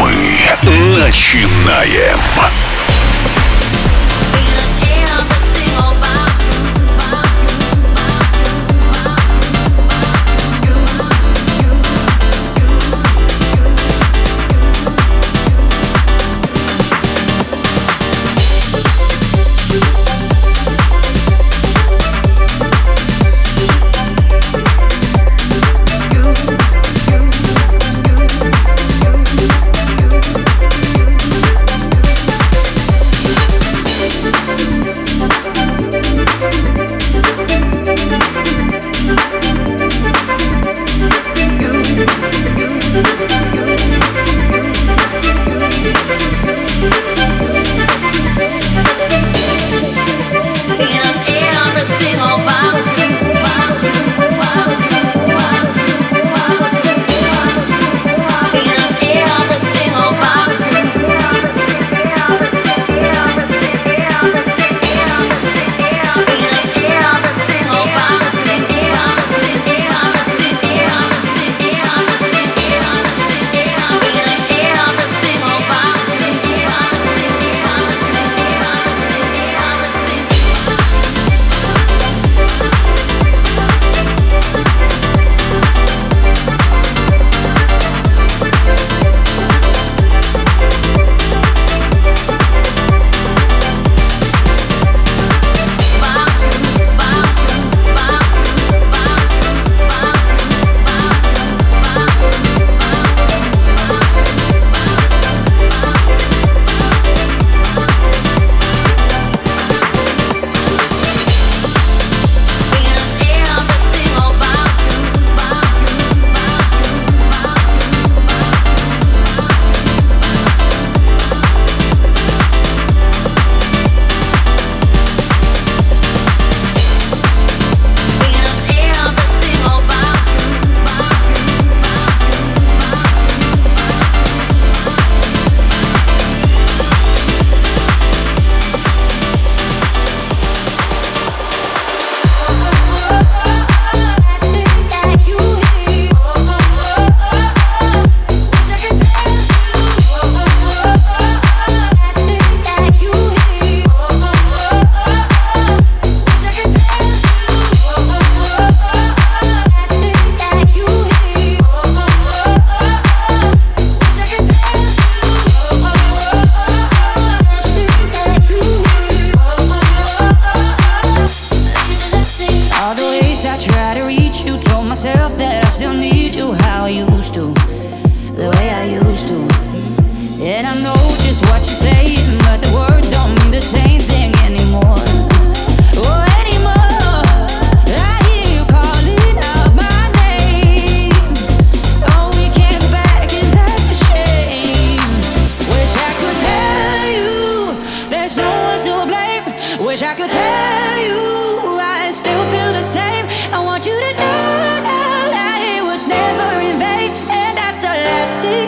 Мы начинаем.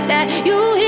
that you hear.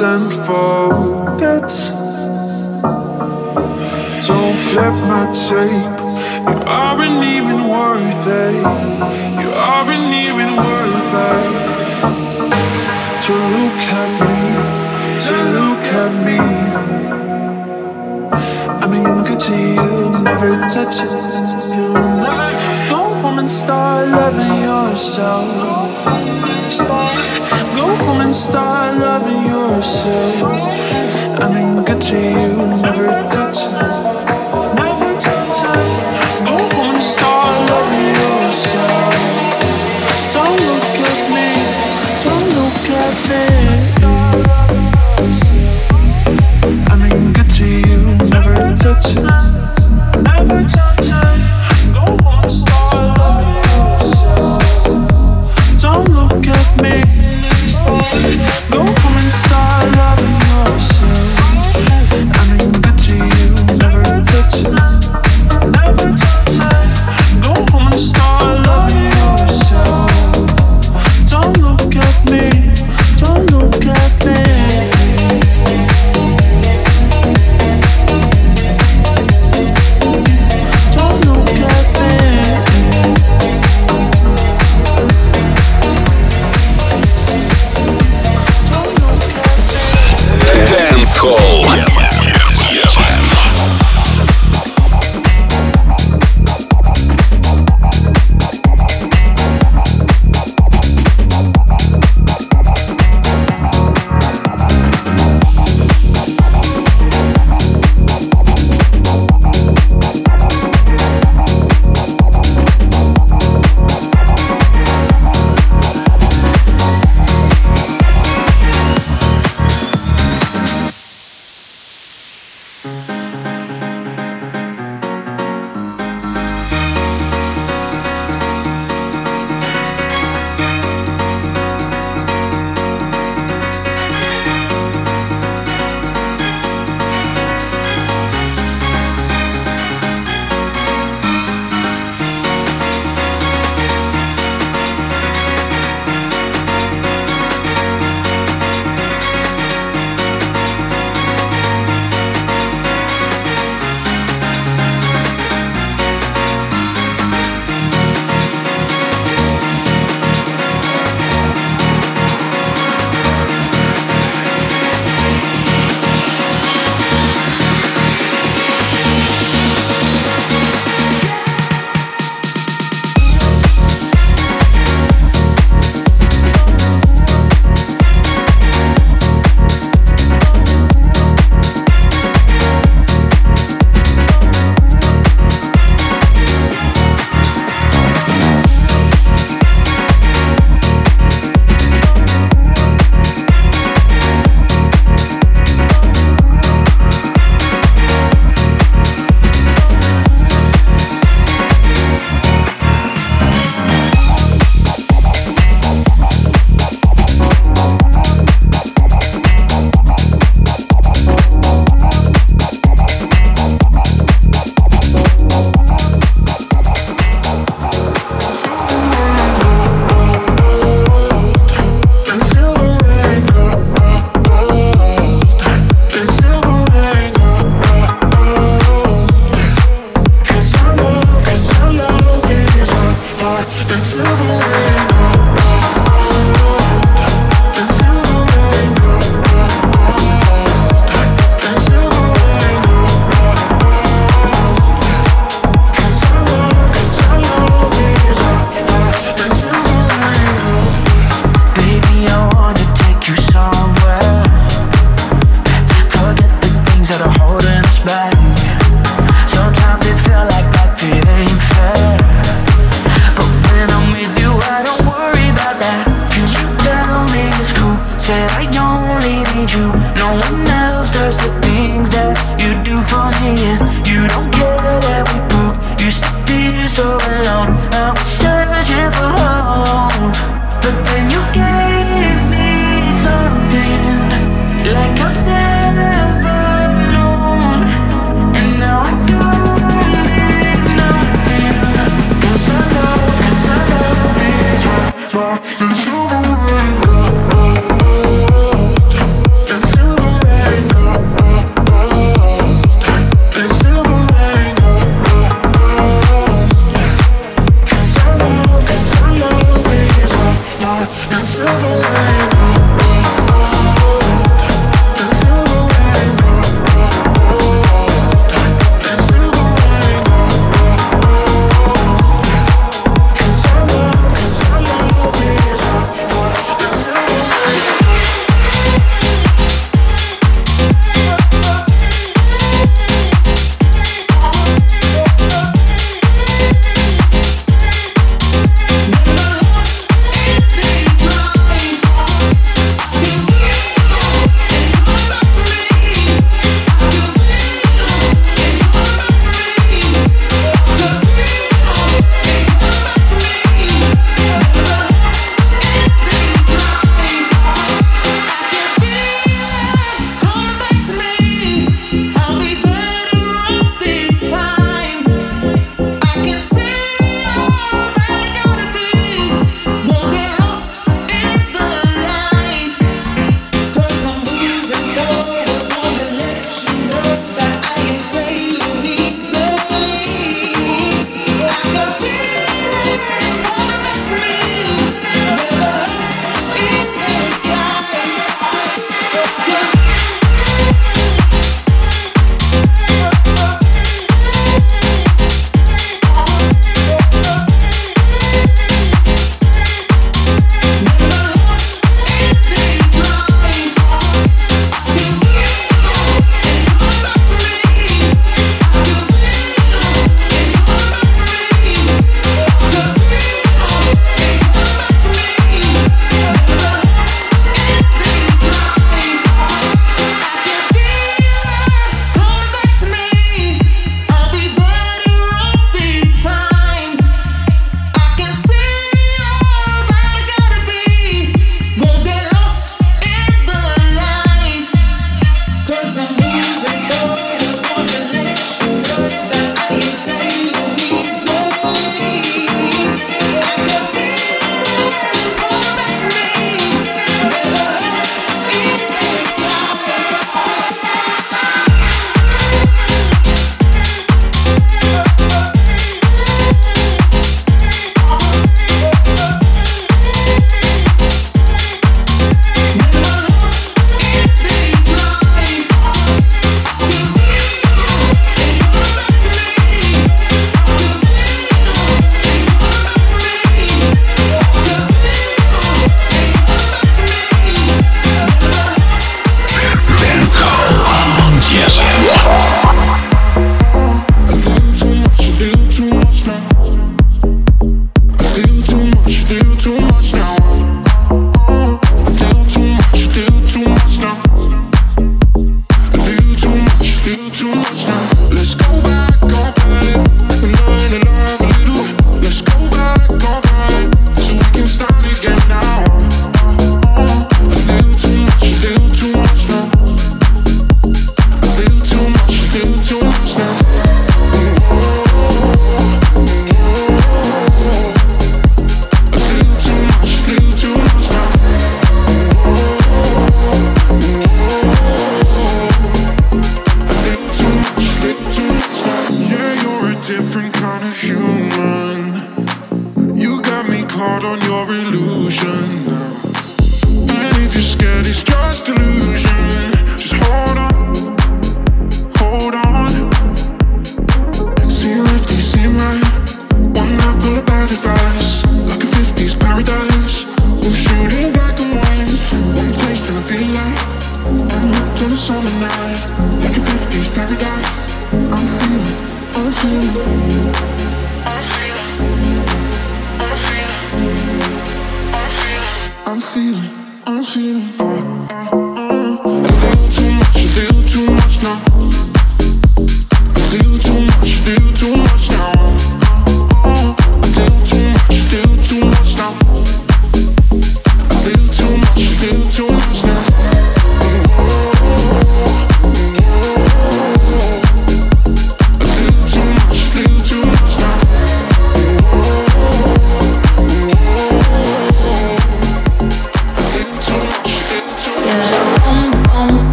And focus. Don't flip my tape. You aren't even worth it. You aren't even worth it. To look at me, to look at me. I mean, good to you, never touch it. You never go home and start loving yourself. Go home and start loving yourself. I mean, good to you, never touch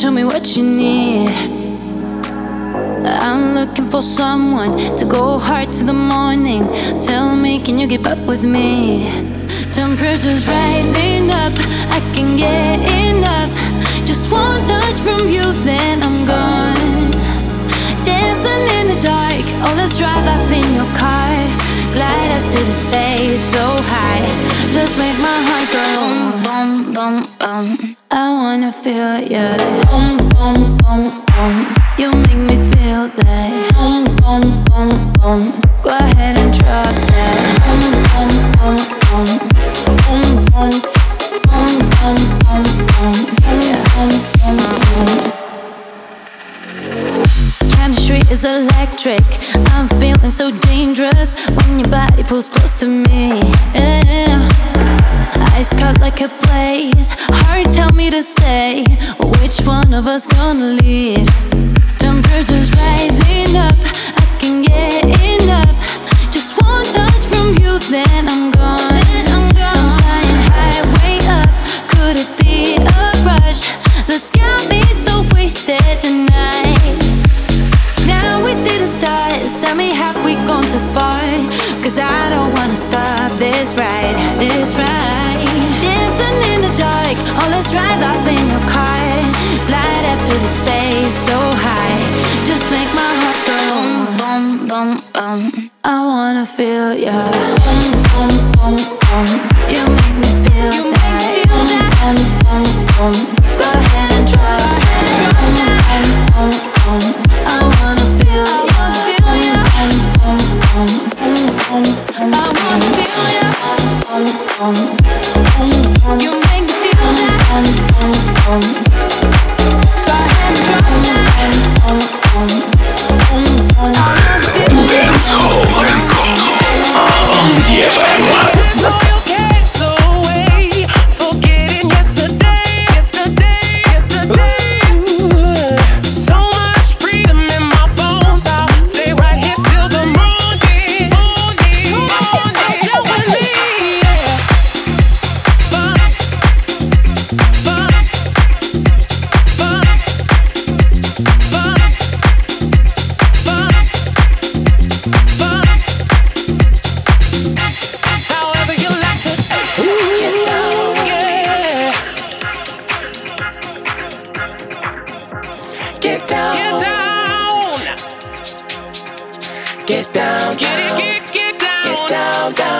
show me what you need. I'm looking for someone to go hard to the morning. Tell me, can you keep up with me? Temperature's rising up, I can get enough. Just one touch from you, then I'm gone. Dancing in the dark, oh, let's drive off in your car. Glide up to the space so high, just make my heart go boom, boom, boom. boom. Feel ya. Um, blaze. Heart tell me to stay. Which one of us gonna lead? Temperatures rising up. I can get enough. Just one touch from you, then I'm gone. Then I'm gone. I'm flying high, way up. Could it be a rush? Let's get me so wasted tonight. Now we see the stars. Tell me, have we gone too far? Cause I don't wanna stop this ride. This ride. Let's drive in your car. Glide up to the space so high. Just make my heart go boom, boom, boom, boom. I wanna feel ya. down, down.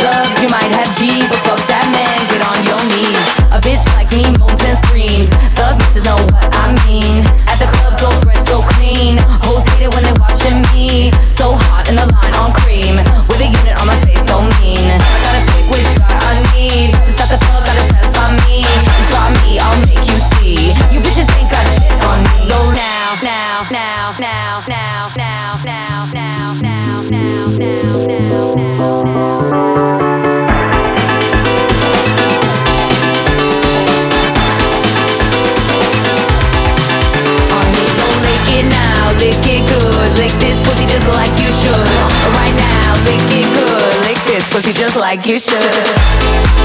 doves, you might have Jesus like you should.